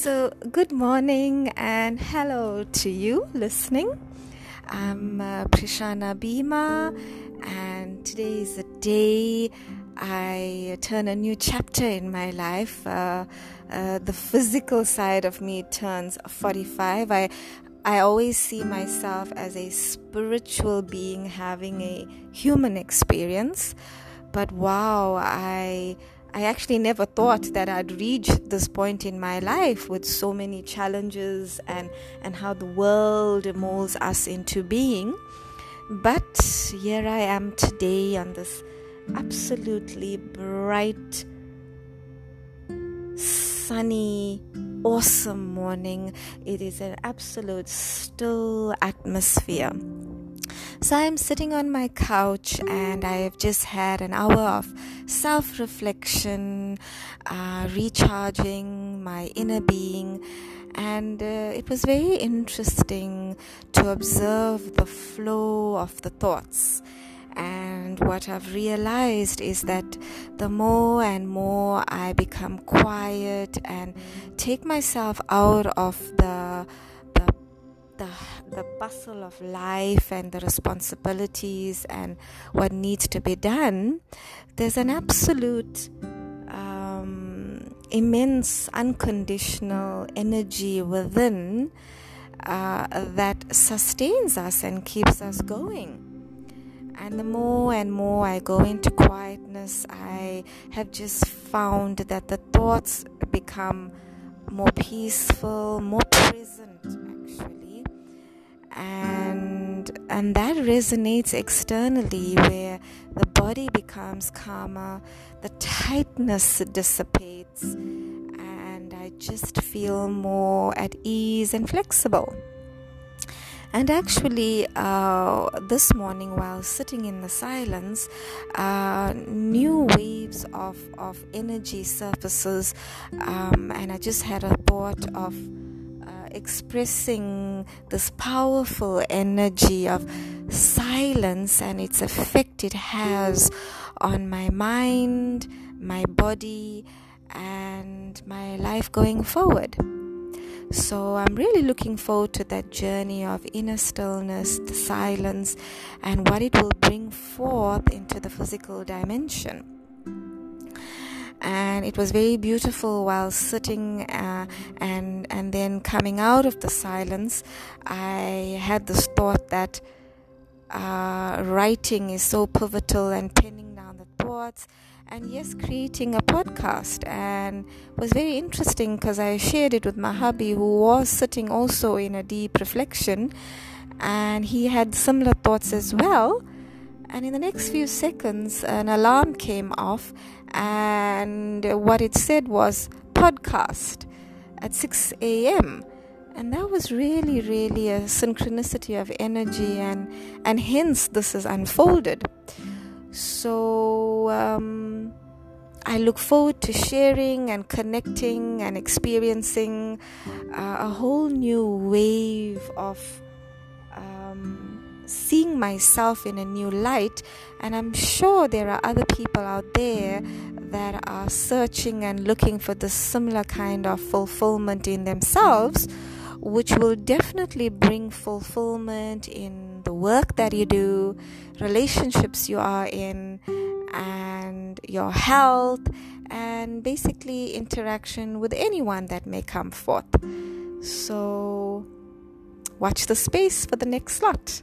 So, good morning and hello to you listening. I'm uh, Prishana Bima, and today is the day I turn a new chapter in my life. Uh, uh, the physical side of me turns 45. I I always see myself as a spiritual being having a human experience, but wow, I I actually never thought that I'd reach this point in my life with so many challenges and, and how the world molds us into being. But here I am today on this absolutely bright, sunny, awesome morning. It is an absolute still atmosphere. So I'm sitting on my couch and I have just had an hour of self reflection, uh, recharging my inner being. And uh, it was very interesting to observe the flow of the thoughts. And what I've realized is that the more and more I become quiet and take myself out of the the the bustle of life and the responsibilities and what needs to be done, there's an absolute um, immense unconditional energy within uh, that sustains us and keeps us going. And the more and more I go into quietness, I have just found that the thoughts become more peaceful, more present, and and that resonates externally where the body becomes calmer the tightness dissipates and i just feel more at ease and flexible. And actually, uh, this morning, while sitting in the silence, uh, new waves of, of energy surfaces, um, and I just had a thought of expressing this powerful energy of silence and its effect it has on my mind, my body, and my life going forward. So I'm really looking forward to that journey of inner stillness, the silence, and what it will bring forth into the physical dimension and it was very beautiful while sitting uh, and and then coming out of the silence i had this thought that uh, writing is so pivotal and penning down the thoughts and yes creating a podcast. And was very interesting because i shared it with my hubby who was sitting also in a deep reflection. And he had similar thoughts as well and in the next few seconds an alarm came off and what it said was podcast at 6 a.m and that was really really a synchronicity of energy and and hence this is unfolded. So um, I look forward to sharing and connecting and experiencing uh, a whole new wave of um, seeing myself in a new light. And I'm sure there are other people out there that are searching and looking for the similar kind of fulfillment in themselves, which will definitely bring fulfillment in the work that you do, relationships you are in, and your health, and basically interaction with anyone that may come forth. So, watch the space for the next slot.